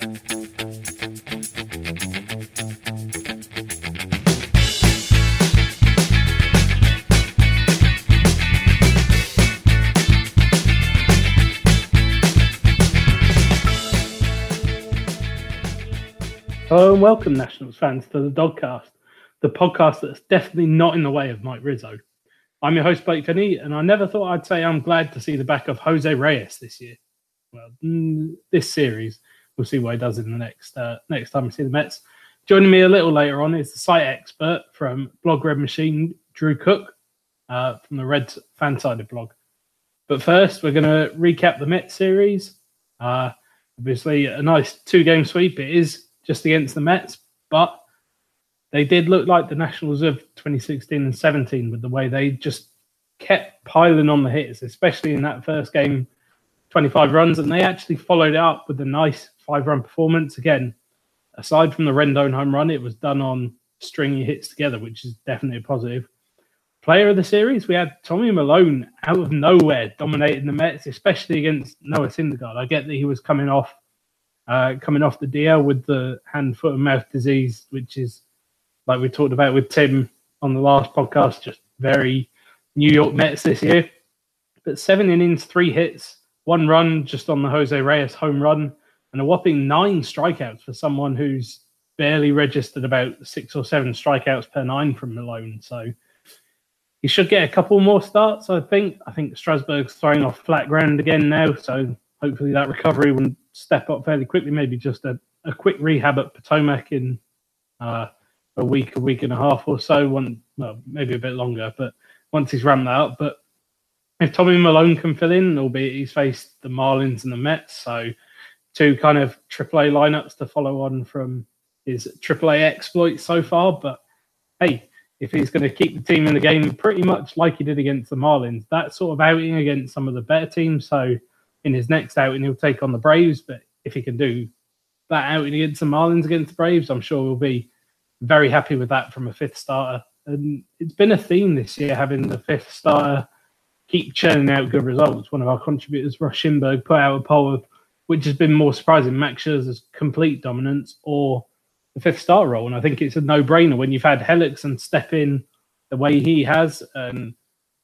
Hello and welcome, Nationals fans, to the Dogcast, the podcast that's definitely not in the way of Mike Rizzo. I'm your host, Blake Finney, and I never thought I'd say I'm glad to see the back of Jose Reyes this year. Well, this series, we'll see what he does in the next uh, next time we see the Mets. Joining me a little later on is the site expert from Blog Red Machine, Drew Cook, uh, from the Reds fan-sided blog. But first, we're going to recap the Mets series. Uh, obviously, a nice two-game sweep. It is just against the Mets, but they did look like the Nationals of 2016 and 17 with the way they just kept piling on the hits, especially in that first game, 25 runs, and they actually followed up with a nice five-run performance. Again, aside from the Rendon home run, it was done on stringy hits together, which is definitely a positive. Player of the series, we had Tommy Milone out of nowhere dominating the Mets, especially against Noah Syndergaard. I get that he was coming off uh, coming off the DL with the hand, foot, and mouth disease, which is like we talked about with Tim on the last podcast, just very New York Mets this year. But seven innings, three hits, one run just on the Jose Reyes home run, and a whopping nine strikeouts for someone who's barely registered about six or seven strikeouts per nine from Milone. So he should get a couple more starts, I think. I think Strasburg's throwing off flat ground again now, so hopefully that recovery will step up fairly quickly. Maybe just a, a quick rehab at Potomac in uh, a week, a week and a half or so. One, well, maybe a bit longer, but once he's ramped that up. But if Tommy Milone can fill in, albeit he's faced the Marlins and the Mets, so two kind of AAA lineups to follow on from his AAA exploits so far. But hey, if he's going to keep the team in the game pretty much like he did against the Marlins, that sort of outing against some of the better teams. So in his next outing, he'll take on the Braves. But if he can do that outing against the Marlins against the Braves, I'm sure we'll be very happy with that from a fifth starter. And it's been a theme this year having the fifth starter keep churning out good results. One of our contributors, Rush Schimberg, put out a poll of which has been more surprising, Max Scherzer's complete dominance or the fifth starter role. And I think it's a no-brainer when you've had Hellickson step in the way he has and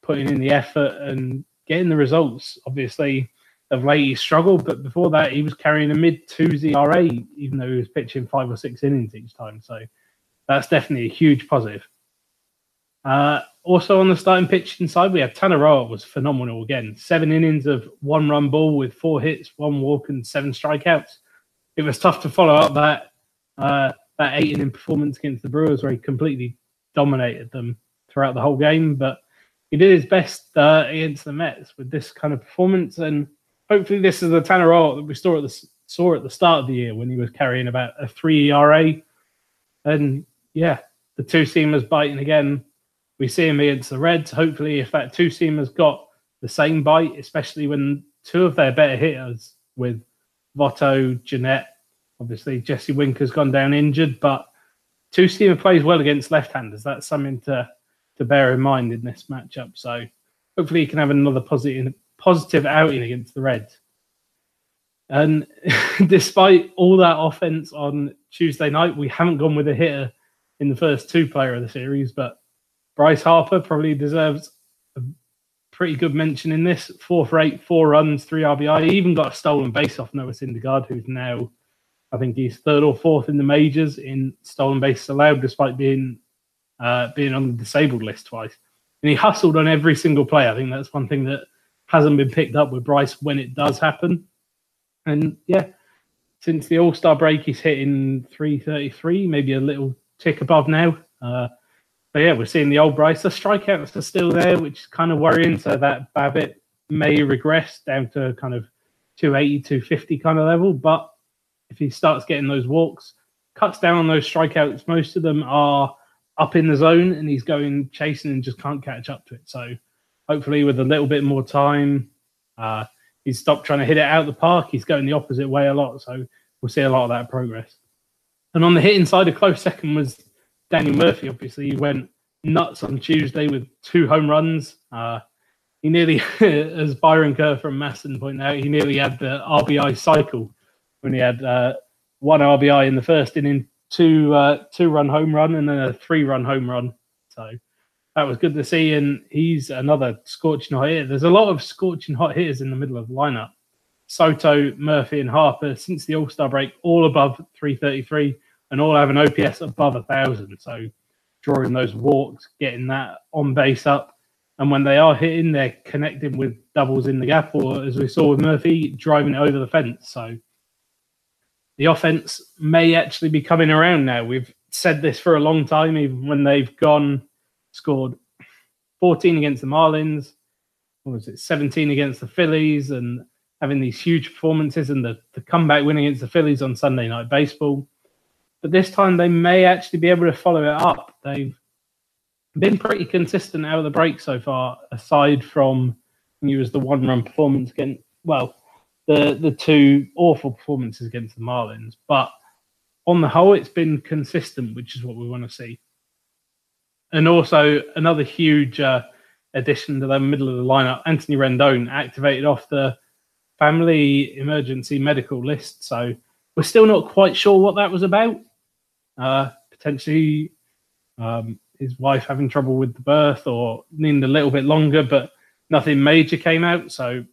putting in the effort and getting the results. Obviously, of late he struggled, but before that he was carrying a mid twos ERA, even though he was pitching five or six innings each time. So that's definitely a huge positive. Uh, also on the starting pitching side, we have Tanner Roark was phenomenal again. Seven innings of one run ball with four hits, one walk, and seven strikeouts. It was tough to follow up that uh, that eight inning performance against the Brewers, where he completely dominated them throughout the whole game. But he did his best uh, against the Mets with this kind of performance, and hopefully this is the Tanner Roark that we saw at the saw at the start of the year when he was carrying about a three ERA, and yeah, the two seamers biting again. We see him against the Reds. Hopefully, if that two seamer's got the same bite, especially when two of their better hitters with Votto, Gennett, obviously Jesse Winker's gone down injured, but two seamer plays well against left-handers. That's something to to bear in mind in this matchup. So hopefully, he can have another positive positive outing against the Reds. And despite all that offense on Tuesday night, we haven't gone with a hitter in the first two player of the series. But Bryce Harper probably deserves a pretty good mention in this. Four for eight, four runs, three RBI. He even got a stolen base off Noah Syndergaard, who's now, I think he's third or fourth in the majors in stolen bases allowed, despite being uh, being on the disabled list twice. And he hustled on every single play. I think that's one thing that hasn't been picked up with Bryce when it does happen. And yeah, since the All Star break, he's hitting 333, maybe a little tick above now. Uh, but yeah, we're seeing the old Bryce. The strikeouts are still there, which is kind of worrying. So that BABIP may regress down to kind of 280, 250 kind of level. But if he starts getting those walks, cuts down on those strikeouts, most of them are up in the zone and he's going chasing and just can't catch up to it. So hopefully with a little bit more time, uh, he's stopped trying to hit it out the park. He's going the opposite way a lot. So we'll see a lot of that progress. And on the hitting side, a close second was Daniel Murphy. Obviously, went nuts on Tuesday with two home runs. Uh, he nearly, as Byron Kerr from MASN pointed out, he nearly had the RBI cycle when he had uh, one RBI in the first inning, two uh, two run home run, and then a three run home run. So that was good to see. And he's another scorching hot hitter. There's a lot of scorching hot hitters in the middle of the lineup. Soto, Murphy, and Harper since the All Star break, all above 333, and all have an OPS above a thousand. So drawing those walks, getting that on base up, and when they are hitting, they're connecting with doubles in the gap, or as we saw with Murphy, driving it over the fence. So the offense may actually be coming around now. We've said this for a long time, even when they've gone scored 14 against the Marlins, what was it, 17 against the Phillies, and having these huge performances and the, the comeback win against the Phillies on Sunday Night Baseball. But this time they may actually be able to follow it up. They've been pretty consistent out of the break so far, aside from you as the one run performance against, well, the, the two awful performances against the Marlins. But on the whole, it's been consistent, which is what we want to see. And also, another huge uh, addition to the middle of the lineup, Anthony Rendon activated off the family emergency medical list. So we're still not quite sure what that was about. Uh, potentially um, his wife having trouble with the birth or needing a little bit longer, but nothing major came out. So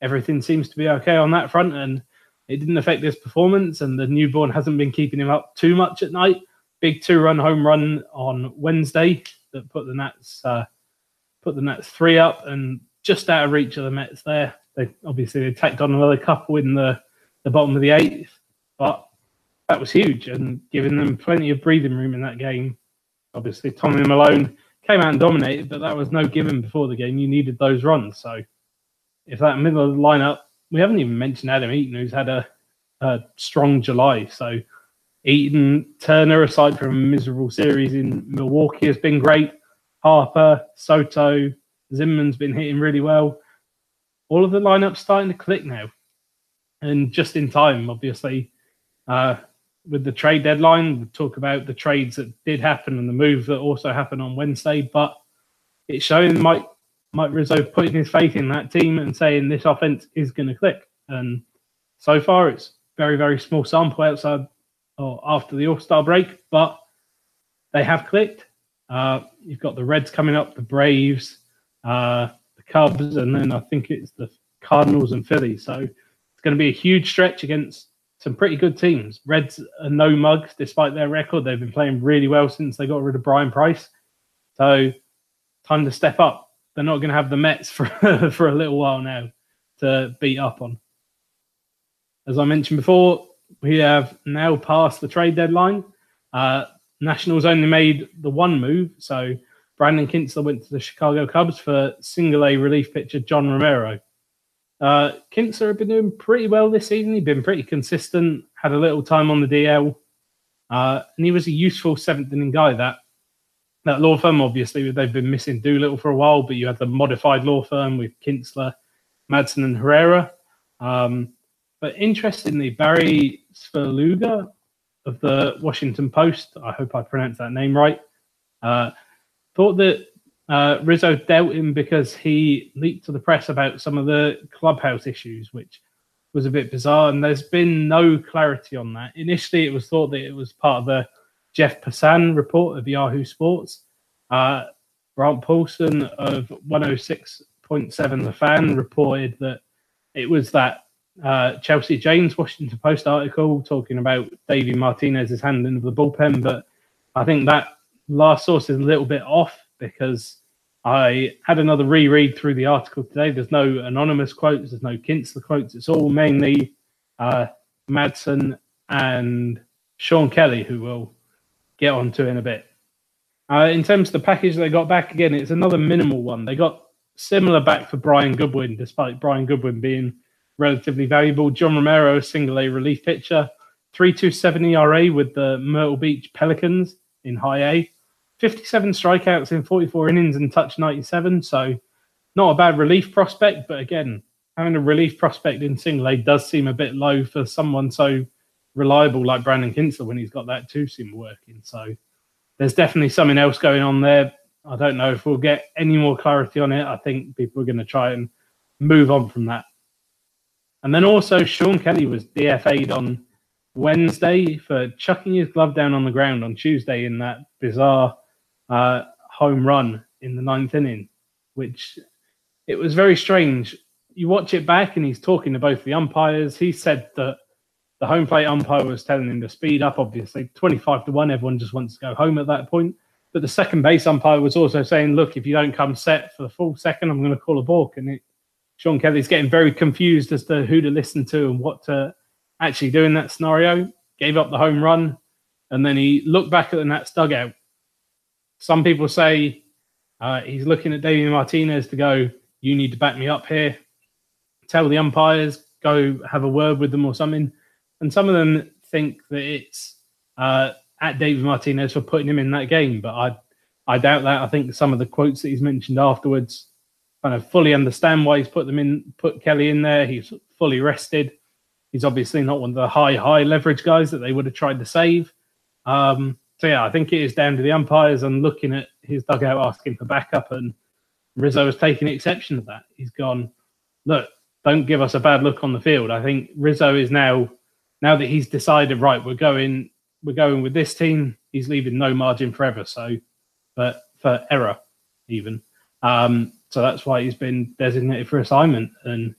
everything seems to be okay on that front. And it didn't affect his performance. And the newborn hasn't been keeping him up too much at night. Big two run home run on Wednesday that put the Nats uh, put the Nats three up and just out of reach of the Mets there. They obviously they tacked on another couple in the, the bottom of the eighth, but that was huge and giving them plenty of breathing room in that game. Obviously, Tommy Milone came out and dominated, but that was no given before the game. You needed those runs. So if that middle of the lineup, we haven't even mentioned Adam Eaton, who's had a, a strong July. So Eaton, Turner, aside from a miserable series in Milwaukee, has been great. Harper, Soto, Zimmerman's been hitting really well. All of the lineups starting to click now, and just in time, obviously. Uh, with the trade deadline, we'll talk about the trades that did happen and the move that also happened on Wednesday. But it's showing Mike Mike Rizzo putting his faith in that team and saying this offense is going to click. And so far, it's very very small sample outside or after the All Star break, but they have clicked. Uh, you've got the Reds coming up, the Braves, uh, the Cubs, and then I think it's the Cardinals and Phillies. So it's going to be a huge stretch against some pretty good teams. Reds are no mugs despite their record. They've been playing really well since they got rid of Brian Price. So time to step up. They're not going to have the Mets for for a little while now to beat up on. As I mentioned before, we have now passed the trade deadline. Uh, Nationals only made the one move, so Brandon Kintzler went to the Chicago Cubs for single A relief pitcher John Romero. Uh, Kintzler had been doing pretty well this season. He'd been pretty consistent, had a little time on the DL, uh, and he was a useful seventh inning guy. That that law firm, obviously, they've been missing Doolittle for a while, but you had the modified law firm with Kintzler, Madson, and Herrera. Um, but interestingly, Barry Svrluga of the Washington Post, I hope I pronounced that name right, uh, thought that uh, Rizzo dealt him because he leaked to the press about some of the clubhouse issues, which was a bit bizarre. And there's been no clarity on that. Initially, it was thought that it was part of the Jeff Passan report of Yahoo Sports. Uh, Grant Paulson of 106.7 The Fan reported that it was that uh, Chelsea James Washington Post article talking about Davey Martinez's handling of the bullpen, but I think that last source is a little bit off because I had another reread through the article today. There's no anonymous quotes, there's no Kintzler quotes. It's all mainly uh, Madson and Shawn Kelley, who we'll get onto in a bit. Uh, in terms of the package they got back, again, it's another minimal one. They got similar back for Brian Goodwin, despite Brian Goodwin being relatively valuable. John Romero, single A relief pitcher, 327 ERA with the Myrtle Beach Pelicans in high A. 57 strikeouts in 44 innings and touch 97. So not a bad relief prospect, but again, having a relief prospect in single A does seem a bit low for someone so reliable like Brandon Kintzler when he's got that two seam working. So there's definitely something else going on there. I don't know if we'll get any more clarity on it. I think people are going to try and move on from that. And then also Shawn Kelley was DFA'd on Wednesday for chucking his glove down on the ground on Tuesday in that bizarre uh, home run in the ninth inning, which it was very strange. You watch it back, and he's talking to both the umpires. He said that the home plate umpire was telling him to speed up. Obviously, twenty-five to one, everyone just wants to go home at that point. But the second base umpire was also saying, "Look, if you don't come set for the full second, I'm going to call a balk." And it, Shawn Kelley's getting very confused as to who to listen to and what to actually do in that scenario. Gave up the home run, and then he looked back at the Nats dugout. Some people say uh, he's looking at Davey Martinez to go, "You need to back me up here." Tell the umpires, go have a word with them or something. And some of them think that it's uh, at David Martinez for putting him in that game, but I I doubt that. I think some of the quotes that he's mentioned afterwards kind of fully understand why he's put them in, put Kelley in there. He's fully rested. He's obviously not one of the high, high leverage guys that they would have tried to save. Um, so yeah, I think it is down to the umpires and looking at his dugout asking for backup, and Rizzo has taken exception to that. He's gone, look, don't give us a bad look on the field. I think Rizzo is now, now that he's decided, right, we're going, we're going with this team. He's leaving no margin forever. So, but for error, even. Um, so that's why he's been designated for assignment. And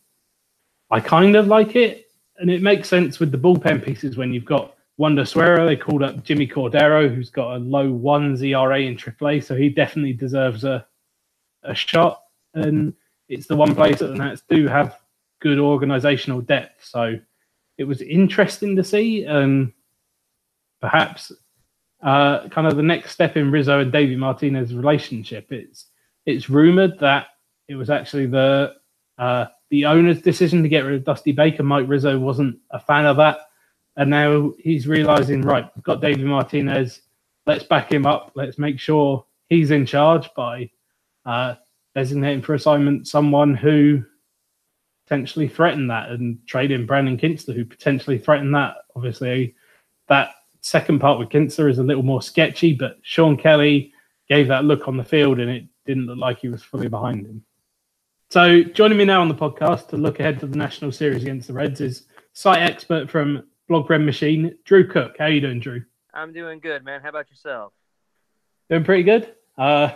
I kind of like it. And it makes sense with the bullpen pieces when you've got Wander Suero. They called up Jimmy Cordero, who's got a low one ERA in AAA. So he definitely deserves a, a shot. And it's the one place that the Nats do have good organizational depth. So it was interesting to see. And perhaps uh, kind of the next step in Rizzo and David Martinez's relationship. It's it's rumored that it was actually the uh, the owner's decision to get rid of Dusty Baker. Mike Rizzo wasn't a fan of that, and now he's realizing, right, we've got David Martinez. Let's back him up. Let's make sure he's in charge by uh, designating for assignment someone who potentially threatened that and trading Brandon Kintzler, who potentially threatened that. Obviously, that second part with Kintzler is a little more sketchy, but Shawn Kelley gave that look on the field and it didn't look like he was fully behind him. So joining me now on the podcast to look ahead to the national series against the Reds is site expert from Blog Red Machine, Drew Cook. How are you doing, Drew? I'm doing good, man. How about yourself? Doing pretty good. Uh,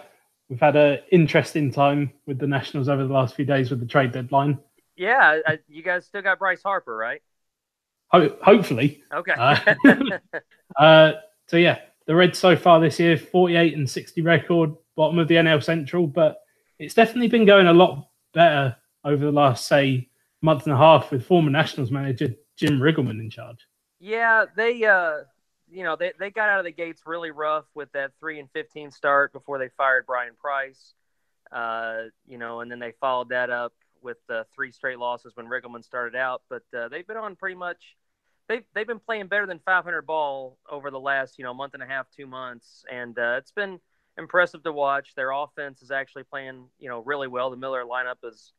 we've had an interesting time with the Nationals over the last few days with the trade deadline. Yeah, I, you guys still got Bryce Harper, right? Ho- hopefully. Okay. uh, uh, so yeah, the Reds so far this year, 48 and 60 record, bottom of the NL Central, but it's definitely been going a lot better over the last, say, month and a half with former Nationals manager Jim Riggleman in charge. Yeah, they, uh, you know, they, they got out of the gates really rough with that three and 15 start before they fired Brian Price. Uh, you know, and then they followed that up with uh, three straight losses when Riggleman started out. But uh, they've been on pretty much they've they've been playing better than 500 ball over the last you know month and a half, two months, and uh, it's been impressive to watch. Their offense is actually playing you know really well. The Miller lineup is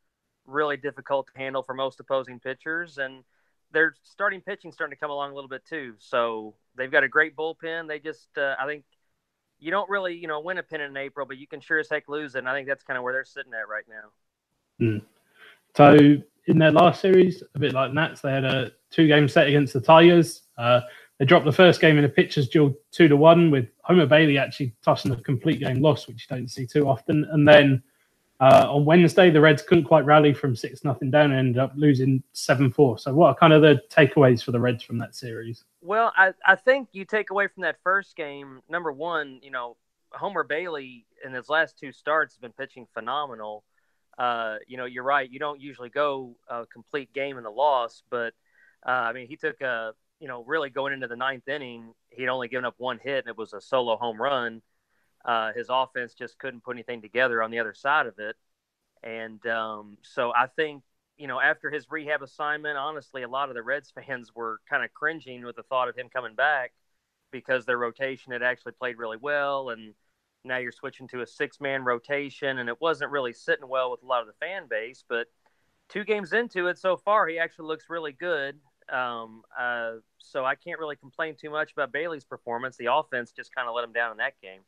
really difficult to handle for most opposing pitchers, and their starting pitching starting to come along a little bit too. So they've got a great bullpen. They just uh, I think you don't really you know win a pennant in April, but you can sure as heck lose it. And I think that's kind of where they're sitting at right now. Mm. So in their last series, a bit like Nats, they had a two game set against the Tigers. Uh, they dropped the first game in a pitcher's duel two to one, with Homer Bailey actually tossing a complete game loss, which you don't see too often. And then uh, on Wednesday, the Reds couldn't quite rally from six nothing down and ended up losing seven four. So, what are kind of the takeaways for the Reds from that series? Well, I, I think you take away from that first game, number one, you know, Homer Bailey in his last two starts has been pitching phenomenal. Uh, you know, you're right. You don't usually go a complete game in a loss, but uh, I mean, he took a, you know, really going into the ninth inning, he'd only given up one hit and it was a solo home run. Uh, his offense just couldn't put anything together on the other side of it. And um, so I think, you know, after his rehab assignment, honestly, a lot of the Reds fans were kind of cringing with the thought of him coming back because their rotation had actually played really well. And, now you're switching to a six man rotation, and it wasn't really sitting well with a lot of the fan base. But two games into it so far, he actually looks really good. Um, uh, so I can't really complain too much about Bailey's performance. The offense just kind of let him down in that game.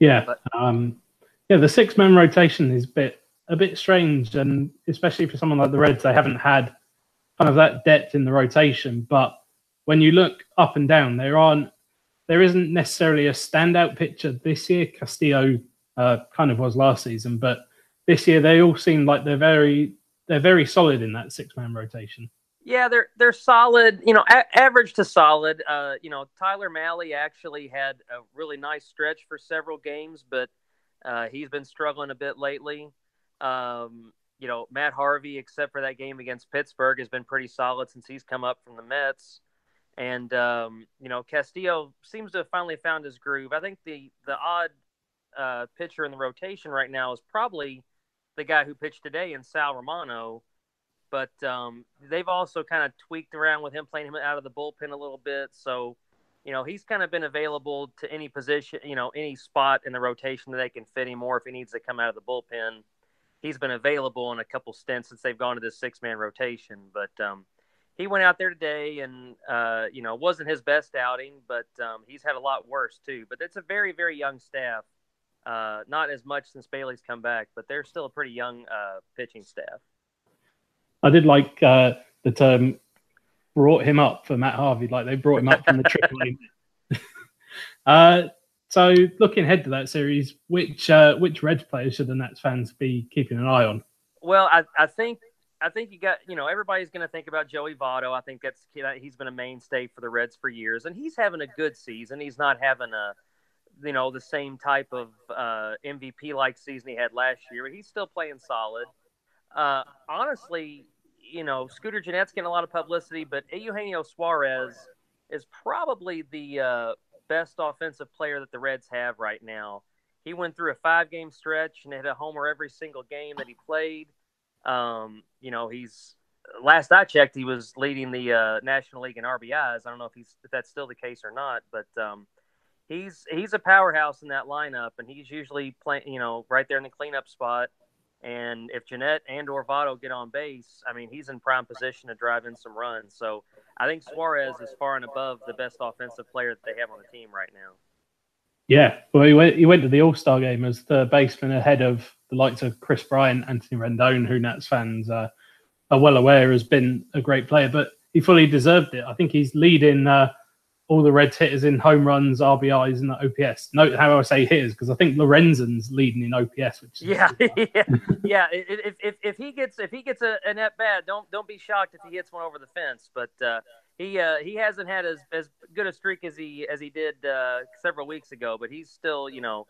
Yeah, but, um, yeah. The six man rotation is a bit a bit strange, and especially for someone like the Reds, they haven't had kind of that depth in the rotation. But when you look up and down, there aren't there isn't necessarily a standout pitcher this year. Castillo uh, kind of was last season, but this year they all seem like they're very they're very solid in that six man rotation. Yeah, they're they're solid. You know, a- average to solid. Uh, you know, Tyler Mahle actually had a really nice stretch for several games, but uh, he's been struggling a bit lately. Um, you know, Matt Harvey, except for that game against Pittsburgh, has been pretty solid since he's come up from the Mets. And um, you know, Castillo seems to have finally found his groove. I think the the odd uh, pitcher in the rotation right now is probably the guy who pitched today in Sal Romano. But um, they've also kind of tweaked around with him playing him out of the bullpen a little bit. So, you know, he's kind of been available to any position, you know, any spot in the rotation that they can fit him, or if he needs to come out of the bullpen, he's been available in a couple stints since they've gone to this six man rotation. But um, he went out there today and uh, you know wasn't his best outing, but um, he's had a lot worse too. But it's a very very young staff. Uh, not as much since Bailey's come back, but they're still a pretty young uh, pitching staff. I did like uh, the term brought him up for Matt Harvey, like they brought him up from the triple uh, so looking ahead to that series, which uh, which Reds players should the Nats fans be keeping an eye on? Well, I, I think I think you got you know everybody's going to think about Joey Votto. I think that's he's been a mainstay for the Reds for years, and he's having a good season. He's not having a you know the same type of uh, MVP like season he had last year, but he's still playing solid. Uh, honestly, you know Scooter Gennett's getting a lot of publicity, but Eugenio Suarez is probably the uh, best offensive player that the Reds have right now. He went through a five game stretch and hit a homer every single game that he played. Um, you know, he's last I checked, he was leading the uh, National League in RBIs. I don't know if he's if that's still the case or not, but um, he's he's a powerhouse in that lineup, and he's usually playing, you know, right there in the cleanup spot. And if Gennett and or Votto get on base, I mean, he's in prime position to drive in some runs. So I think Suarez is far and above the best offensive player that they have on the team right now. Yeah, well, he went he went to the All Star game as the baseman ahead of the likes of Kris Bryant, Anthony Rendon, who Nats fans are well aware has been a great player, but he fully deserved it. I think he's leading uh, all the Reds hitters in home runs, RBIs, and the OPS. Note how I say hitters because I think Lorenzen's leading in OPS. Which yeah, yeah, yeah. If, if, if he gets if he gets a, a net bad, don't don't be shocked if he hits one over the fence. But uh, he uh, he hasn't had as, as good a streak as he as he did uh, several weeks ago. But he's still you know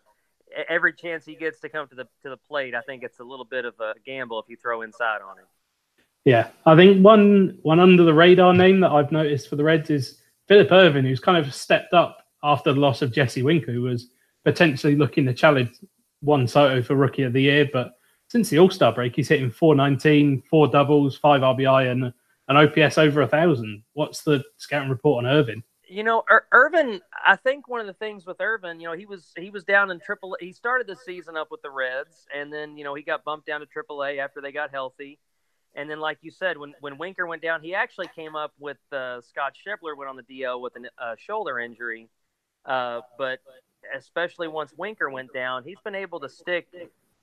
every chance he gets to come to the to the plate, I think it's a little bit of a gamble if you throw inside on him. Yeah, I think one one under the radar name that I've noticed for the Reds is Phillip Ervin, who's kind of stepped up after the loss of Jesse Winker, who was potentially looking to challenge Juan Soto for Rookie of the Year. But since the All Star break, he's hitting 419, four doubles, five RBI, and an OPS over a thousand. What's the scouting report on Ervin? You know, Ir- Ervin. I think one of the things with Ervin, you know, he was he was down in Triple. He started the season up with the Reds, and then you know he got bumped down to Triple A after they got healthy. And then, like you said, when when Winker went down, he actually came up with uh, Scott Schebler went on the DL with a uh, shoulder injury. Uh, but especially once Winker went down, he's been able to stick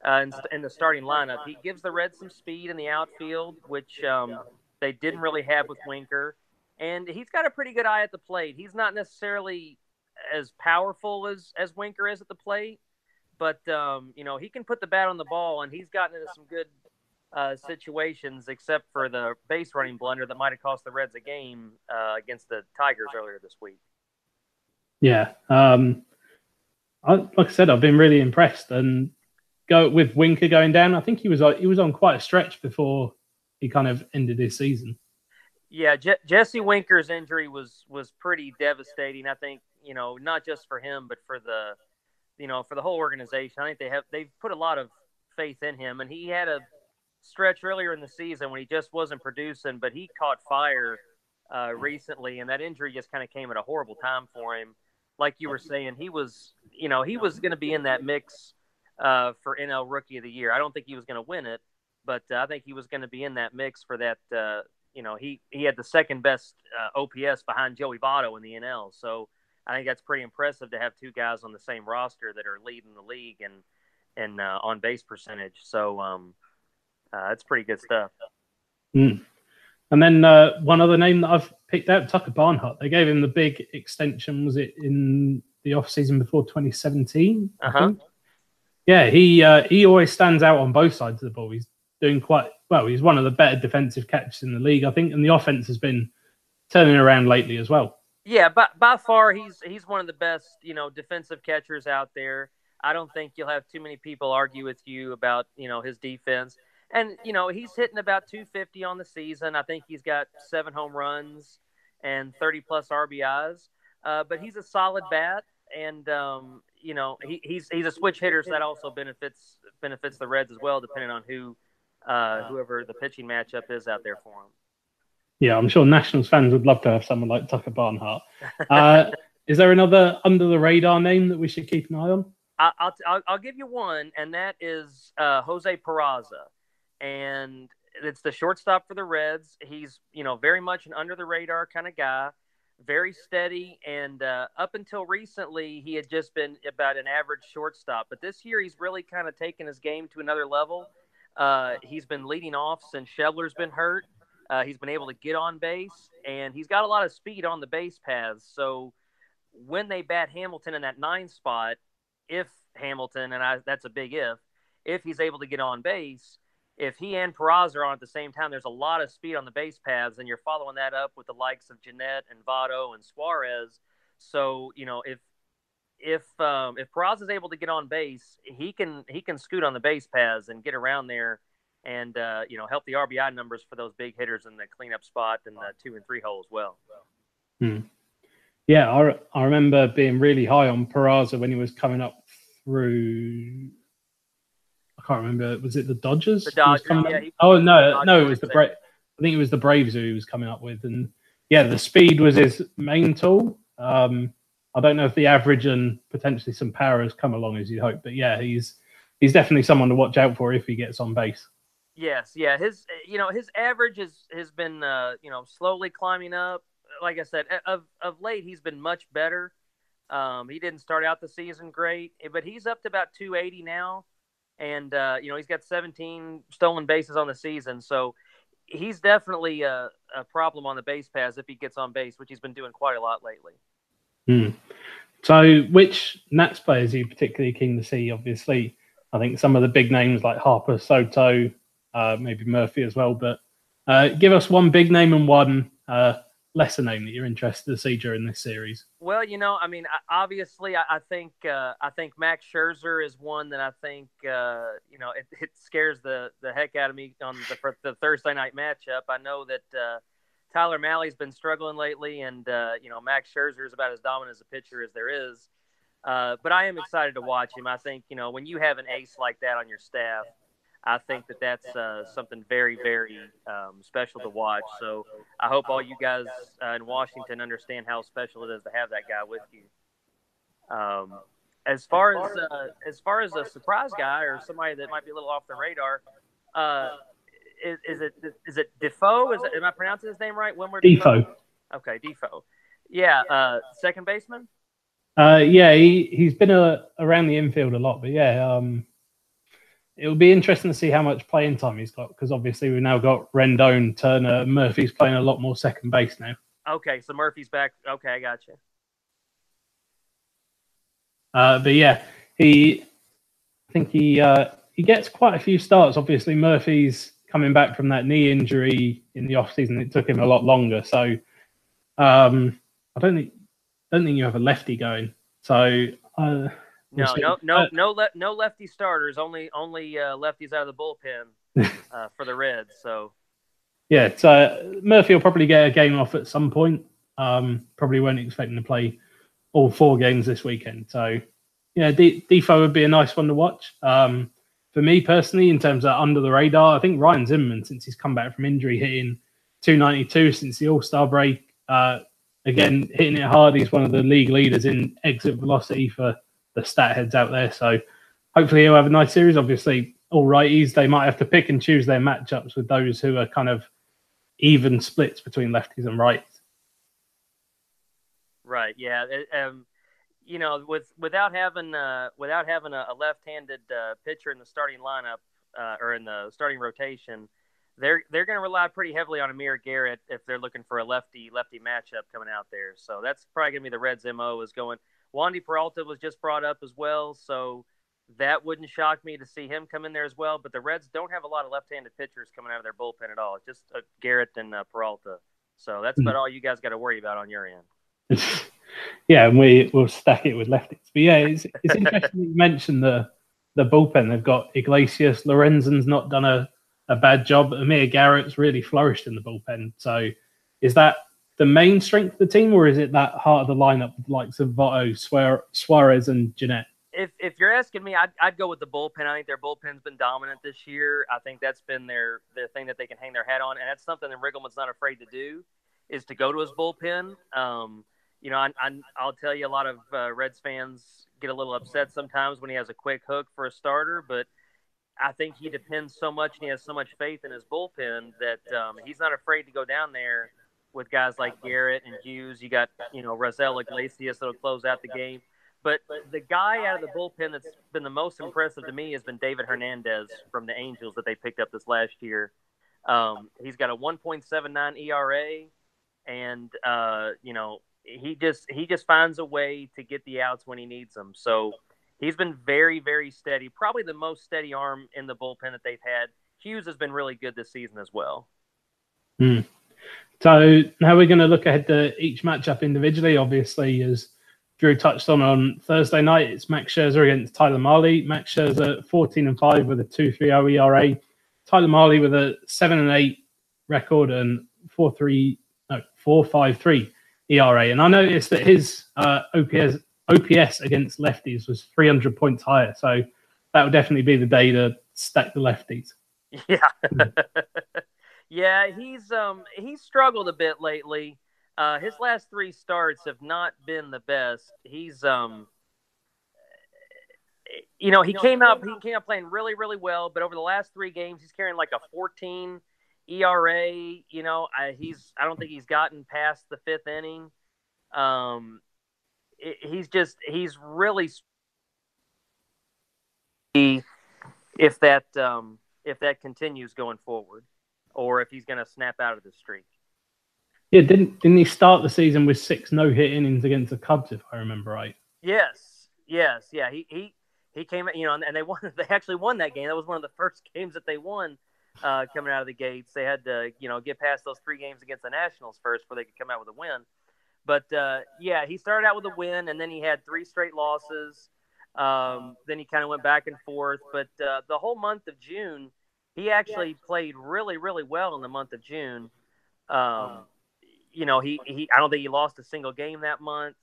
uh, in, in, the starting lineup. He gives the Reds some speed in the outfield, which um, they didn't really have with Winker. And he's got a pretty good eye at the plate. He's not necessarily as powerful as as Winker is at the plate, but um, you know he can put the bat on the ball, and he's gotten into some good uh, situations, except for the base running blunder that might have cost the Reds a game uh, against the Tigers earlier this week. Yeah, um, I, like I said, I've been really impressed, and go with Winker going down. I think he was he was on quite a stretch before he kind of ended his season. Yeah, Je- Jesse Winker's injury was was pretty devastating. I think you know not just for him, but for the you know for the whole organization. I think they have they've put a lot of faith in him, and he had a stretch earlier in the season when he just wasn't producing, but he caught fire uh, recently, and that injury just kind of came at a horrible time for him. Like you were saying, he was, you know, he was going to be in that mix uh, for NL Rookie of the Year. I don't think he was going to win it, but uh, I think he was going to be in that mix for that. Uh, you know, he he had the second best uh, OPS behind Joey Votto in the NL. So I think that's pretty impressive to have two guys on the same roster that are leading the league and and uh, on base percentage. So um, uh, that's pretty good stuff. Mm. And then uh, one other name that I've picked out, Tucker Barnhart. They gave him the big extension. Was it in the off season before 2017? Uh huh. Yeah, he uh, he always stands out on both sides of the ball. He's doing quite well. He's one of the better defensive catches in the league, I think, and the offense has been turning around lately as well. Yeah, by by far he's he's one of the best you know defensive catchers out there. I don't think you'll have too many people argue with you about you know his defense. And you know he's hitting about 250 on the season. I think he's got seven home runs and 30 plus RBIs. Uh, but he's a solid bat, and um, you know he, he's he's a switch hitter, so that also benefits benefits the Reds as well, depending on who uh, whoever the pitching matchup is out there for him. Yeah, I'm sure Nationals fans would love to have someone like Tucker Barnhart. Uh, is there another under the radar name that we should keep an eye on? I, I'll, I'll, I'll give you one, and that is uh, Jose Peraza, and it's the shortstop for the Reds. He's you know very much an under the radar kind of guy, very steady, and uh, up until recently he had just been about an average shortstop. But this year he's really kind of taken his game to another level. Uh, he's been leading off since Schebler's been hurt. Uh, he's been able to get on base, and he's got a lot of speed on the base paths. So when they bat Hamilton in that nine spot, if Hamilton, and I, that's a big if, if he's able to get on base, if he and Peraza are on at the same time, there's a lot of speed on the base paths, and you're following that up with the likes of Gennett and Votto and Suarez. So you know if if um, if Peraza is able to get on base, he can he can scoot on the base paths and get around there, and uh, you know help the RBI numbers for those big hitters in the cleanup spot and the two and three hole as well. Hmm. Yeah, I, I remember being really high on Peraza when he was coming up through. I can't remember. Was it the Dodgers? The Dodgers. Yeah, oh no, no, it was the Bra- I think it was the Braves who he was coming up with, and yeah, the speed was his main tool. Um, I don't know if the average and potentially some power has come along as you hope, but yeah, he's he's definitely someone to watch out for if he gets on base. Yes, yeah, his you know his average has has been uh, you know slowly climbing up. Like I said, of of late he's been much better. Um, he didn't start out the season great, but he's up to about 280 now, and uh, you know he's got 17 stolen bases on the season, so he's definitely a, a, problem on the base paths if he gets on base, which he's been doing quite a lot lately. Hmm. So, which Nats players are you particularly keen to see? Obviously, I think some of the big names like Harper, Soto, uh, maybe Murphy as well. But uh, give us one big name and one uh, lesser name that you're interested to see during this series? Well, you know, I mean, obviously, I, think uh, I think Max Scherzer is one that I think uh, you know it, it, scares the the heck out of me on the, the Thursday night matchup. I know that uh, Tyler Mahle's been struggling lately, and uh, you know Max Scherzer is about as dominant as a pitcher as there is. Uh, but I am excited to watch him. I think you know when you have an ace like that on your staff, I think that that's uh, something very, very um, special to watch. So I hope all you guys uh, in Washington understand how special it is to have that guy with you. Um, as far as uh, as far as a surprise guy or somebody that might be a little off the radar, uh, is, is, it is it Difo? Is it, am I pronouncing his name right? Wilmer Difo. Difo. Okay, Difo. Yeah, uh, second baseman. Uh, yeah, he he's been a, around the infield a lot, but yeah, um, it will be interesting to see how much playing time he's got because obviously we've now got Rendon, Turner, Murphy's playing a lot more second base now. Okay, so Murphy's back. Okay, I got you. Uh, but yeah, he, I think he uh, he gets quite a few starts. Obviously, Murphy's coming back from that knee injury in the off season. It took him a lot longer, so um, I don't think don't think you have a lefty going. So. Uh, no, no, no, uh, no, le- no lefty starters. Only, only uh, lefties out of the bullpen uh, for the Reds. So, yeah, so Murphy will probably get a game off at some point. Um, probably won't expect him to play all four games this weekend. So, yeah, D- Difo would be a nice one to watch. Um, for me personally, in terms of under the radar, I think Ryan Zimmerman, since he's come back from injury, hitting 292 since the All Star break. Uh, again, hitting it hard. He's one of the league leaders in exit velocity for the stat heads out there. So hopefully he'll have a nice series. Obviously, all righties, they might have to pick and choose their matchups with those who are kind of even splits between lefties and rights. Right. Yeah. Um, you know, with without having uh, without having a, a left-handed uh, pitcher in the starting lineup uh, or in the starting rotation, they're they're going to rely pretty heavily on Amir Garrett if they're looking for a lefty lefty matchup coming out there. So that's probably going to be the Reds' mo is going. Wandy Peralta was just brought up as well, so that wouldn't shock me to see him come in there as well. But the Reds don't have a lot of left-handed pitchers coming out of their bullpen at all. Just uh, Garrett and uh, Peralta. So that's about mm. all you guys got to worry about on your end. yeah, and we will stack it with lefties. But yeah, it's, it's interesting you mentioned the the bullpen. They've got Iglesias, Lorenzen's not done a, a bad job. Amir Garrett's really flourished in the bullpen. So is that the main strength of the team, or is it that heart of the lineup with likes of Votto, Suarez, and Gennett? If, if you're asking me, I'd, I'd go with the bullpen. I think their bullpen's been dominant this year. I think that's been their their thing that they can hang their hat on, and that's something that Riggleman's not afraid to do, is to go to his bullpen. Um, you know, I, I, will tell you, a lot of uh, Reds fans get a little upset sometimes when he has a quick hook for a starter, but I think he depends so much and he has so much faith in his bullpen that um, he's not afraid to go down there with guys like Garrett and Hughes. You got, you know, Raisel Iglesias that'll close out the game. But the guy out of the bullpen that's been the most impressive to me has been David Hernandez from the Angels that they picked up this last year. Um, he's got a 1.79 ERA, and uh, you know he just he just finds a way to get the outs when he needs them. So he's been very very steady, probably the most steady arm in the bullpen that they've had. Hughes has been really good this season as well. Hmm. So now we're going to look ahead to each matchup individually. Obviously, as Drew touched on on Thursday night, it's Max Scherzer against Tyler Mahle. Max Scherzer 14 and 5 with a 2.30 ERA. Tyler Mahle with a 7 and 8 record and 4.3 no 4.53 ERA. And I noticed that his uh, OPS OPS against lefties was 300 points higher. So that would definitely be the day to stack the lefties. Yeah. Yeah, he's um he's struggled a bit lately. Uh, his last three starts have not been the best. He's um, you know, he came out he came out playing really really well, but over the last three games, he's carrying like a 14 ERA. You know, I, he's I don't think he's gotten past the fifth inning. Um, it, he's just he's really if that um if that continues going forward or if he's going to snap out of the streak. Yeah, didn't didn't he start the season with six no hit innings against the Cubs, if I remember right? Yes, yes, yeah. He he he came, you know, and they won. They actually won that game. That was one of the first games that they won uh, coming out of the gates. They had to, you know, get past those three games against the Nationals first before they could come out with a win. But uh, yeah, he started out with a win, and then he had three straight losses. Um, then he kind of went back and forth. But uh, the whole month of June, he actually played really, really well in the month of June. Um, you know, he, he I don't think he lost a single game that month.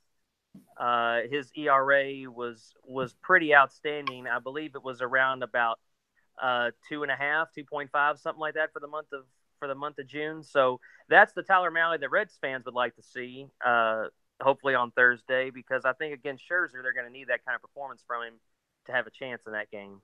Uh, his ERA was was pretty outstanding. I believe it was around about uh, two and a half, two point five, something like that for the month of for the month of June. So that's the Tyler Mahle that Reds fans would like to see. Uh, hopefully on Thursday, because I think against Scherzer they're going to need that kind of performance from him to have a chance in that game.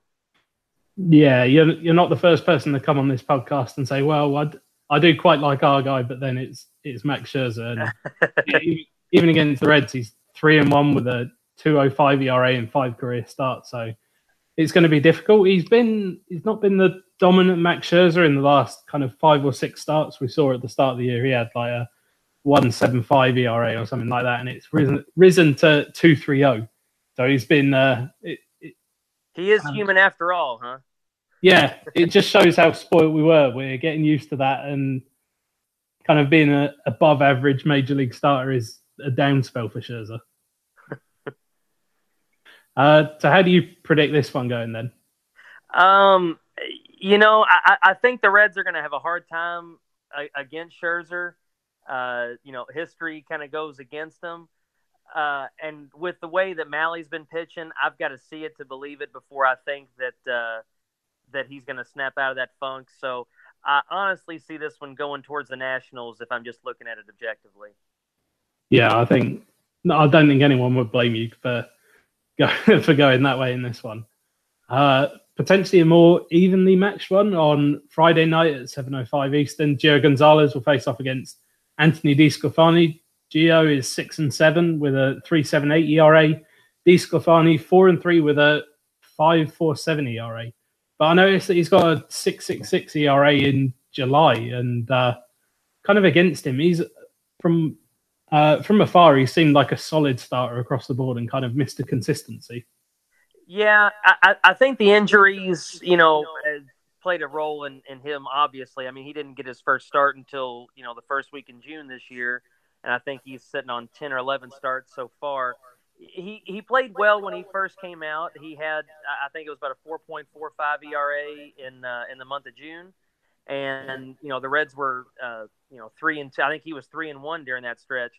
Yeah, you're you're not the first person to come on this podcast and say, "Well, I, I do quite like our guy," but then it's it's Max Scherzer, and even against the Reds, he's three and one with a 2.05 ERA and five career starts. So it's going to be difficult. He's been he's not been the dominant Max Scherzer in the last kind of five or six starts we saw at the start of the year. He had like a 175 ERA or something like that, and it's risen risen to 2.30. So he's been uh, it, he is um, human after all, huh? Yeah, it just shows how spoiled we were. We're getting used to that, and kind of being a above average major league starter is a down spell for Scherzer. uh, so, how do you predict this one going then? Um, you know, I, I think the Reds are going to have a hard time against Scherzer. Uh, you know, history kind of goes against them. Uh, and with the way that Mahle's been pitching, I've got to see it to believe it before I think that uh, that he's going to snap out of that funk. So I honestly see this one going towards the Nationals if I'm just looking at it objectively. Yeah, I think no, I don't think anyone would blame you for go, for going that way in this one. Uh, potentially a more evenly matched one on Friday night at 7:05 Eastern. Gio Gonzalez will face off against Anthony DeSclafani. Gio is six and seven with a three seven eight ERA. DeSclafani four and three with a five four seven ERA. But I noticed that he's got a six six six ERA in July, and uh, kind of against him. He's from uh, from afar, he seemed like a solid starter across the board and kind of missed the consistency. Yeah, I, I think the injuries, you know, played a role in, in him. Obviously, I mean, he didn't get his first start until you know the first week in June this year, and I think he's sitting on ten or eleven starts so far. He he played well when he first came out. He had I think it was about a four point four five ERA in uh, in the month of June, and you know the Reds were uh, you know three and two. I think he was three and one during that stretch.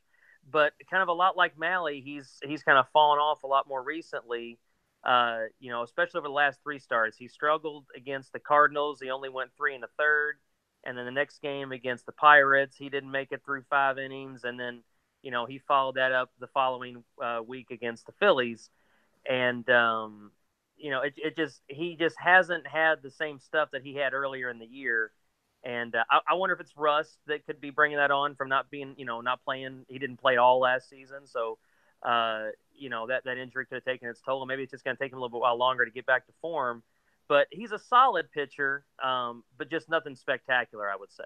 But kind of a lot like Mahle, he's he's kind of fallen off a lot more recently uh, you know, especially over the last three starts. He struggled against the Cardinals. He only went three and a third. And then the next game against the Pirates, he didn't make it through five innings. And then, you know, he followed that up the following uh, week against the Phillies. And, um, you know, it, it just, he just hasn't had the same stuff that he had earlier in the year. And uh, I, I wonder if it's Rust that could be bringing that on from not being, you know, not playing. He didn't play all last season. So, uh, you know that that injury could have taken its toll. Maybe it's just going to take him a little bit while longer to get back to form. But he's a solid pitcher, um, but just nothing spectacular, I would say.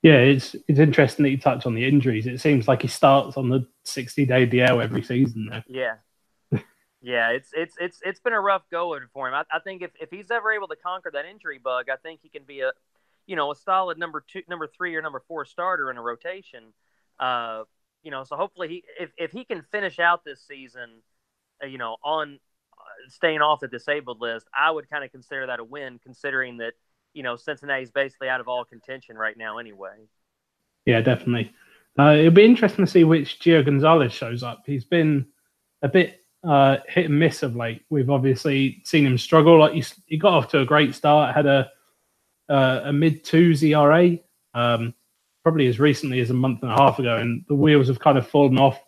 Yeah, it's it's interesting that you touch on the injuries. It seems like he starts on the sixty day DL every season. There. Yeah, yeah, it's it's it's it's been a rough go for him. I, I think if, if he's ever able to conquer that injury bug, I think he can be a you know a solid number two, number three, or number four starter in a rotation. Uh, you know, so hopefully he if, if he can finish out this season, uh, you know, on staying off the disabled list, I would kind of consider that a win, considering that you know Cincinnati's basically out of all contention right now anyway. Yeah, definitely. Uh, it'll be interesting to see which Gio Gonzalez shows up. He's been a bit uh, hit and miss of late. We've obviously seen him struggle. Like he, he got off to a great start, had a uh, a mid twos ERA. Um, probably as recently as a month and a half ago, and the wheels have kind of fallen off.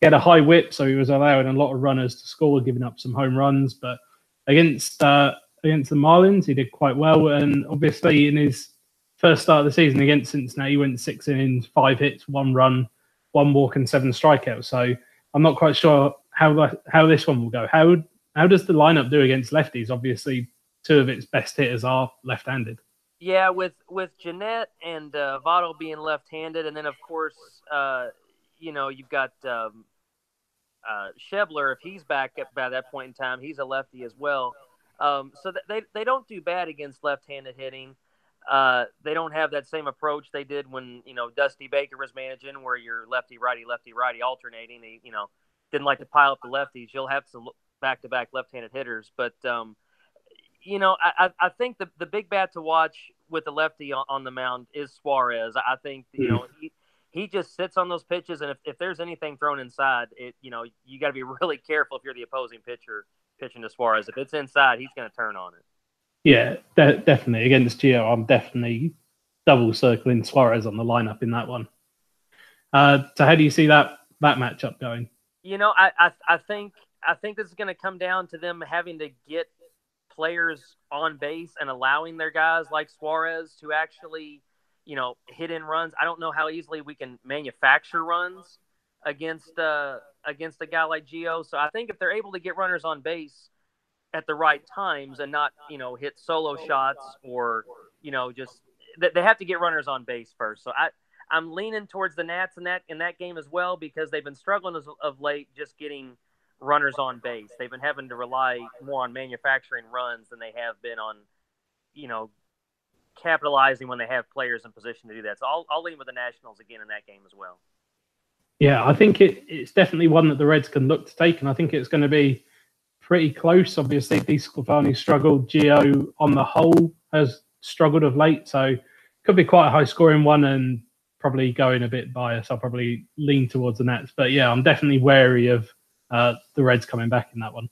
He had a high whip, so he was allowing a lot of runners to score, giving up some home runs. But against uh, against the Marlins, he did quite well, and obviously in his first start of the season against Cincinnati, he went six innings, five hits, one run, one walk, and seven strikeouts. So I'm not quite sure how that, how this one will go. How how does the lineup do against lefties? Obviously, two of its best hitters are left-handed. Yeah, with with Gennett and uh, Votto being left-handed, and then of course, uh, you know, you've got um, uh, Schebler. If he's back at, by that point in time, he's a lefty as well. Um, so th- they they don't do bad against left-handed hitting. Uh, they don't have that same approach they did when you know Dusty Baker was managing, where you're lefty righty lefty righty alternating. They you know didn't like to pile up the lefties. You'll have some back-to-back left-handed hitters, but um, you know, I, I think the, the big bat to watch with the lefty on, on the mound is Suarez. I think, you know, he, he just sits on those pitches, and if, if there's anything thrown inside, it you know you got to be really careful if you're the opposing pitcher pitching to Suarez. If it's inside, he's going to turn on it. Yeah, de- definitely against Gio. I'm definitely double circling Suarez on the lineup in that one. Uh, so how do you see that that matchup going? You know, I I, I think I think this is going to come down to them having to get players on base and allowing their guys like Suarez to actually, you know, hit in runs. I don't know how easily we can manufacture runs against uh, against a guy like Gio. So I think if they're able to get runners on base at the right times and not, you know, hit solo shots or, you know, just they have to get runners on base first. So I I'm leaning towards the Nats in that in that game as well because they've been struggling as, of late just getting runners on base. They've been having to rely more on manufacturing runs than they have been on, you know, capitalizing when they have players in position to do that. So I'll, I'll lean with the Nationals again in that game as well. Yeah, I think it, it's definitely one that the Reds can look to take, and I think it's going to be pretty close. Obviously, DeSclafani struggled. Gio, on the whole, has struggled of late, so could be quite a high scoring one and probably going a bit biased. I'll probably lean towards the Nats, but yeah, I'm definitely wary of uh, the Reds coming back in that one.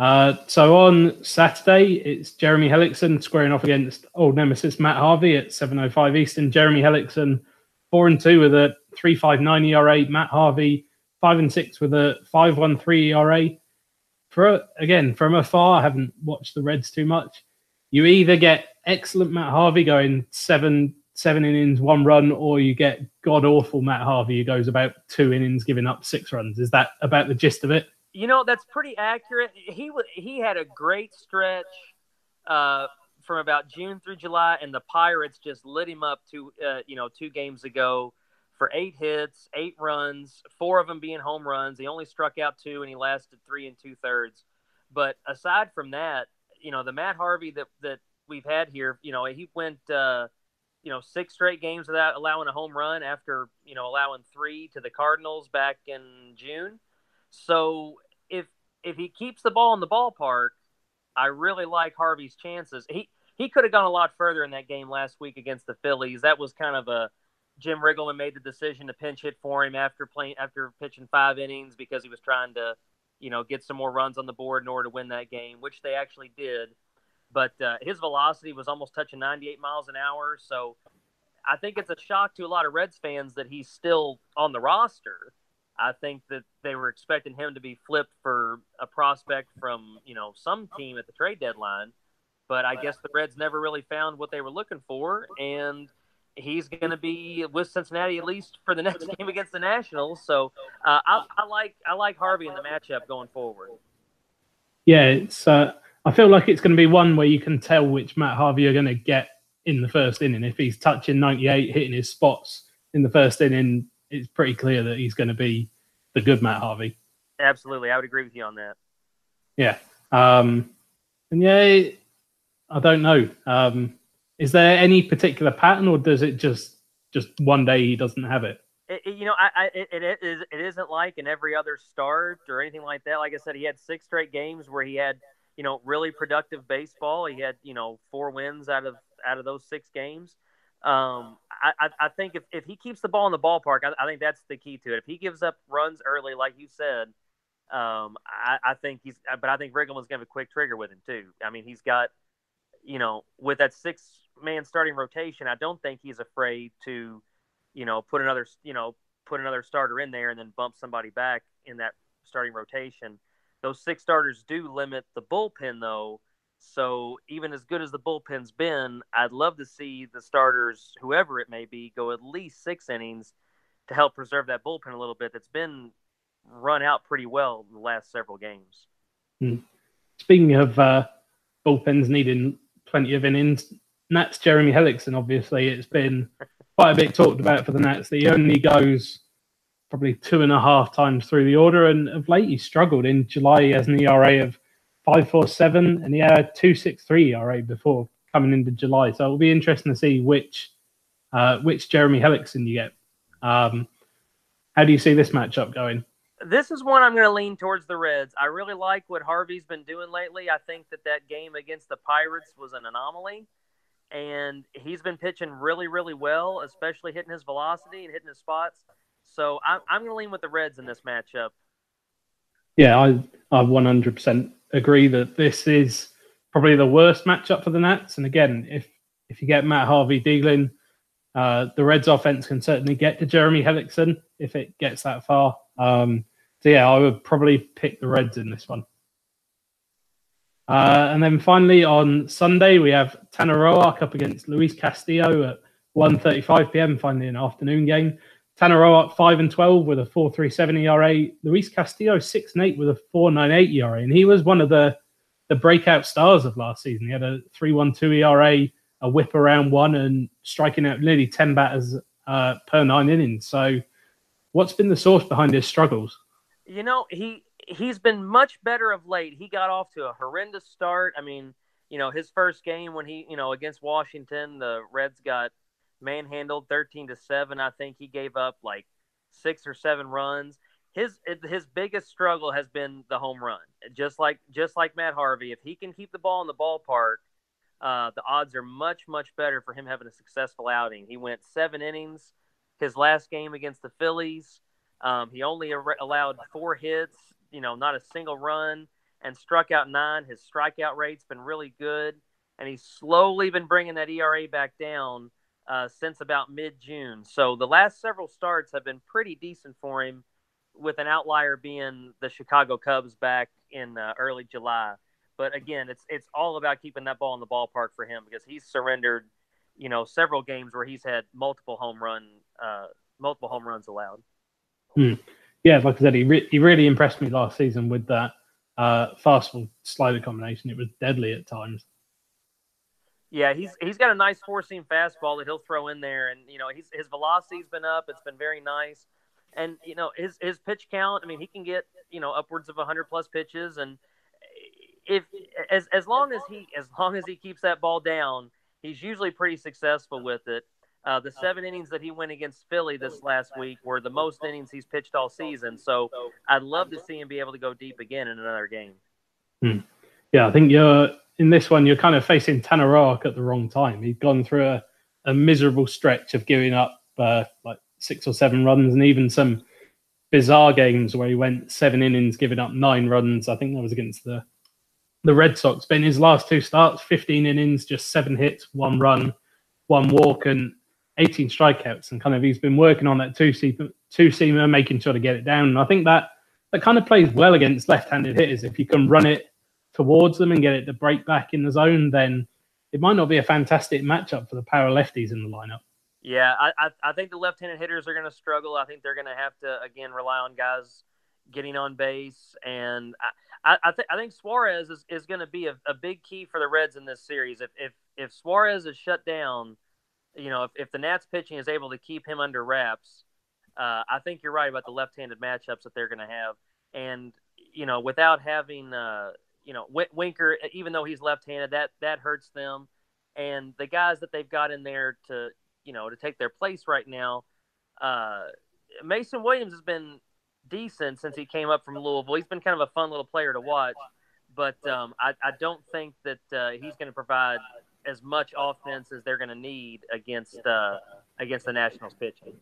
Uh, so on Saturday, it's Jeremy Hellickson squaring off against old nemesis Matt Harvey at 7:05 Eastern. Jeremy Hellickson four and two with a 3.59 ERA. Matt Harvey five and six with a 5.13 ERA. For again from afar, I haven't watched the Reds too much. You either get excellent Matt Harvey going seven seven innings, one run, or you get god awful Matt Harvey who goes about two innings, giving up six runs. Is that about the gist of it? You know, that's pretty accurate. He he had a great stretch uh, from about June through July, and the Pirates just lit him up two, uh, you know, two games ago for eight hits, eight runs, four of them being home runs. He only struck out two, and he lasted three and two thirds. But aside from that, you know, the Matt Harvey that that we've had here, you know, he went, uh, you know, six straight games without allowing a home run after you know allowing three to the Cardinals back in June. So if if he keeps the ball in the ballpark, I really like Harvey's chances. He he could have gone a lot further in that game last week against the Phillies. That was kind of a Jim Riggleman made the decision to pinch hit for him after playing after pitching five innings because he was trying to, you know, get some more runs on the board in order to win that game, which they actually did. But uh, his velocity was almost touching 98 miles an hour, so I think it's a shock to a lot of Reds fans that he's still on the roster. I think that they were expecting him to be flipped for a prospect from you know some team at the trade deadline, but I guess the Reds never really found what they were looking for, and he's going to be with Cincinnati at least for the next game against the Nationals. So uh, I, I, like I like Harvey in the matchup going forward. Yeah, it's. Uh, I feel like it's going to be one where you can tell which Matt Harvey you're going to get in the first inning. If he's touching 98, hitting his spots in the first inning, it's pretty clear that he's going to be the good Matt Harvey. Absolutely, I would agree with you on that. Yeah, um, and yeah, I don't know. Um, is there any particular pattern, or does it just just one day he doesn't have it? it you know, I, I it, it is it isn't like in every other start or anything like that. Like I said, he had six straight games where he had you know really productive baseball. He had you know four wins out of out of those six games. Um, I, I think if, if he keeps the ball in the ballpark, I, I think that's the key to it. If he gives up runs early, like you said, um, I, I think he's. But I think Riggleman's going to have a quick trigger with him too. I mean, he's got, you know, with that six man starting rotation, I don't think he's afraid to, you know, put another, you know, put another starter in there and then bump somebody back in that starting rotation. Those six starters do limit the bullpen though so even as good as the bullpen's been, I'd love to see the starters, whoever it may be, go at least six innings to help preserve that bullpen a little bit. That's been run out pretty well in the last several games. Hmm. Speaking of uh, bullpens needing plenty of innings, Nats Jeremy Hellickson, obviously, it's been quite a bit talked about for the Nats. He only goes probably two and a half times through the order, and of late he struggled. In July, he has an ERA of five four seven, and he had two six three ERA before coming into July. So it'll be interesting to see which uh, which Jeremy Hellickson you get. Um, how do you see this matchup going? This is one I'm going to lean towards the Reds. I really like what Harvey's been doing lately. I think that that game against the Pirates was an anomaly, and he's been pitching really, really well, especially hitting his velocity and hitting his spots. So I'm, I'm going to lean with the Reds in this matchup. Yeah, I I 100% agree that this is probably the worst matchup for the Nats. And again, if if you get Matt Harvey dealing, uh, the Reds offense can certainly get to Jeremy Hellickson if it gets that far. Um, so yeah, I would probably pick the Reds in this one. Uh, and then finally on Sunday we have Tanner Roark up against Luis Castillo at 1.35 p.m. Finally an afternoon game. Tanner Roark five and twelve with a four three seven ERA. Luis Castillo six and eight with a four nine eight ERA, and he was one of the the breakout stars of last season. He had a three one two ERA, a whip around one, and striking out nearly ten batters uh, per nine innings. So, what's been the source behind his struggles? You know, he he's been much better of late. He got off to a horrendous start. I mean, you know, his first game when he, you know, against Washington, the Reds got manhandled 13 to 7. I think he gave up like six or seven runs. His his biggest struggle has been the home run. Just like just like Matt Harvey, if he can keep the ball in the ballpark, uh, the odds are much much better for him having a successful outing. He went seven innings his last game against the Phillies. Um, he only ar- allowed four hits, you know, not a single run, and struck out nine. His strikeout rate's been really good, and he's slowly been bringing that ERA back down uh, since about mid June. So the last several starts have been pretty decent for him, with an outlier being the Chicago Cubs back in uh, early July. But again, it's it's all about keeping that ball in the ballpark for him because he's surrendered, you know, several games where he's had multiple home run, uh, multiple home runs allowed. Hmm. Yeah, like I said, he re- he really impressed me last season with that uh, fastball slider combination. It was deadly at times. Yeah, he's he's got a nice four seam fastball that he'll throw in there, and you know his velocity's been up. It's been very nice, and you know his his pitch count. I mean, he can get you know upwards of hundred plus pitches, and if as as long as he as long as he keeps that ball down, he's usually pretty successful with it. Uh, the seven innings that he went against Philly this last week were the most innings he's pitched all season. So I'd love to see him be able to go deep again in another game. Hmm. Yeah, I think you're in this one. You're kind of facing Tanner Roark at the wrong time. He'd gone through a, a miserable stretch of giving up uh, like six or seven runs, and even some bizarre games where he went seven innings, giving up nine runs. I think that was against the the Red Sox. But in his last two starts, 15 innings, just seven hits, one run, one walk, and 18 strikeouts. And kind of he's been working on that two seamer, two seamer, making sure to get it down. And I think that that kind of plays well against left-handed hitters. If you can run it towards them and get it to break back in the zone, then it might not be a fantastic matchup for the power lefties in the lineup. Yeah, I, I, I think the left-handed hitters are going to struggle. I think they're going to have to again rely on guys getting on base, and I I, th- I think Suarez is, is going to be a, a big key for the Reds in this series. If if if Suarez is shut down, you know, if, if the Nats pitching is able to keep him under wraps, uh, I think you're right about the left-handed matchups that they're going to have, and you know, without having uh, you know Winker, even though he's left-handed, that that hurts them, and the guys that they've got in there to you know to take their place right now. Uh, Mason Williams has been decent since he came up from Louisville. He's been kind of a fun little player to watch, but um, I, I, don't think that uh, he's going to provide as much offense as they're going to need against uh, against the Nationals pitching.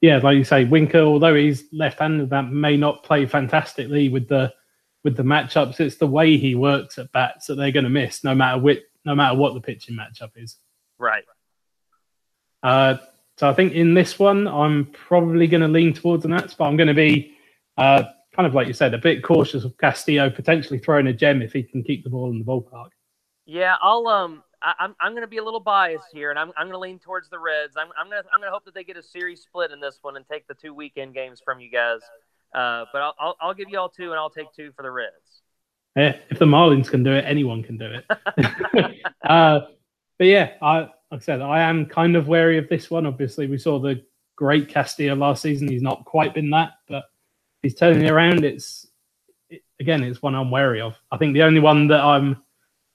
Yeah, like you say, Winker, although he's left-handed, that may not play fantastically with the with the matchups. It's the way he works at bats that they're going to miss, no matter which, no matter what the pitching matchup is. Right. Uh, so I think in this one, I'm probably going to lean towards the Nats, but I'm going to be uh, kind of like you said, a bit cautious of Castillo potentially throwing a gem if he can keep the ball in the ballpark. Yeah, I'll um, I, am I'm, I'm going to be a little biased here, and I'm I'm going to lean towards the Reds. I'm I'm going to I'm going to hope that they get a series split in this one and take the two weekend games from you guys. Uh, but I'll, I'll, I'll give you all two, and I'll take two for the Reds. Yeah, if the Marlins can do it, anyone can do it. uh, but yeah, I like I said, I am kind of wary of this one. Obviously, we saw the great Castillo last season. He's not quite been that, but he's turning it around. It's it, again, it's one I'm wary of. I think the only one that I'm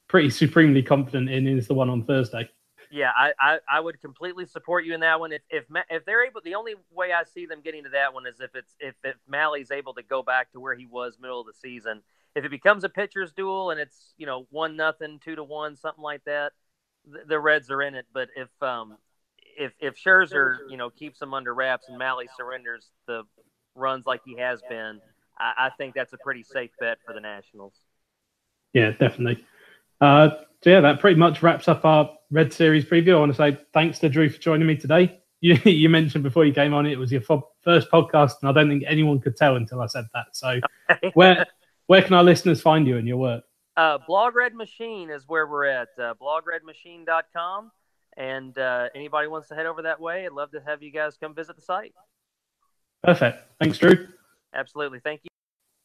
pretty supremely confident in is the one on Thursday. Yeah, I, I, I, would completely support you in that one. If if if they're able, the only way I see them getting to that one is if it's if if Mahle's able to go back to where he was middle of the season. If it becomes a pitcher's duel and it's you know one nothing, two to one, something like that, the, the Reds are in it. But if um if if Scherzer you know keeps them under wraps and Mahle surrenders the runs like he has been, I, I think that's a pretty safe bet for the Nationals. Yeah, definitely. Uh, so yeah, that pretty much wraps up our Red Series preview. I want to say thanks to Drew for joining me today. You, you mentioned before you came on it was your fo- first podcast, and I don't think anyone could tell until I said that. So where where can our listeners find you and your work? Uh, Blog Red Machine is where we're at. Uh, blogredmachine.com. And uh, anybody wants to head over that way, I'd love to have you guys come visit the site. Perfect. Thanks, Drew. Absolutely. Thank you.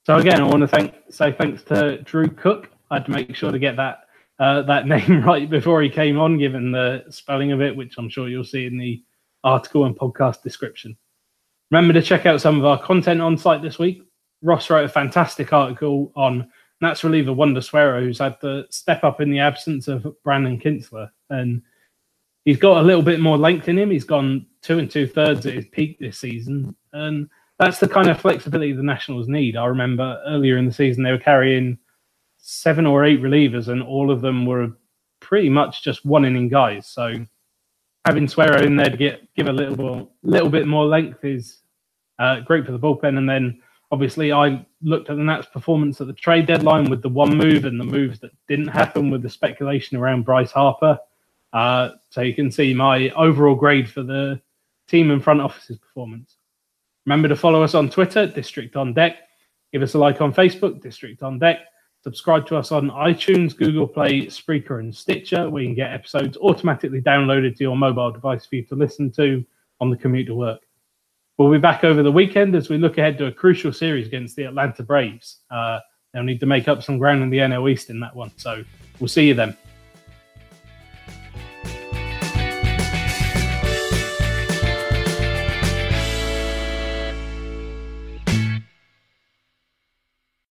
So again, I want to thank say thanks to Drew Cook I had to make sure to get that uh, that name right before he came on, given the spelling of it, which I'm sure you'll see in the article and podcast description. Remember to check out some of our content on site this week. Ross wrote a fantastic article on Nats reliever Wander Suero, who's had to step up in the absence of Brandon Kintzler. And he's got a little bit more length in him. He's gone two and two thirds at his peak this season. And that's the kind of flexibility the Nationals need. I remember earlier in the season, they were carrying seven or eight relievers, and all of them were pretty much just one inning guys. So having Suero in there to get give a little more, little bit more length is uh, great for the bullpen. And then obviously I looked at the Nats' performance at the trade deadline with the one move and the moves that didn't happen with the speculation around Bryce Harper. Uh, so you can see my overall grade for the team and front office's performance. Remember to follow us on Twitter, District on Deck. Give us a like on Facebook, District on Deck. Subscribe to us on iTunes, Google Play, Spreaker, and Stitcher, where you can get episodes automatically downloaded to your mobile device for you to listen to on the commute to work. We'll be back over the weekend as we look ahead to a crucial series against the Atlanta Braves. Uh, they'll need to make up some ground in the NL East in that one. So we'll see you then.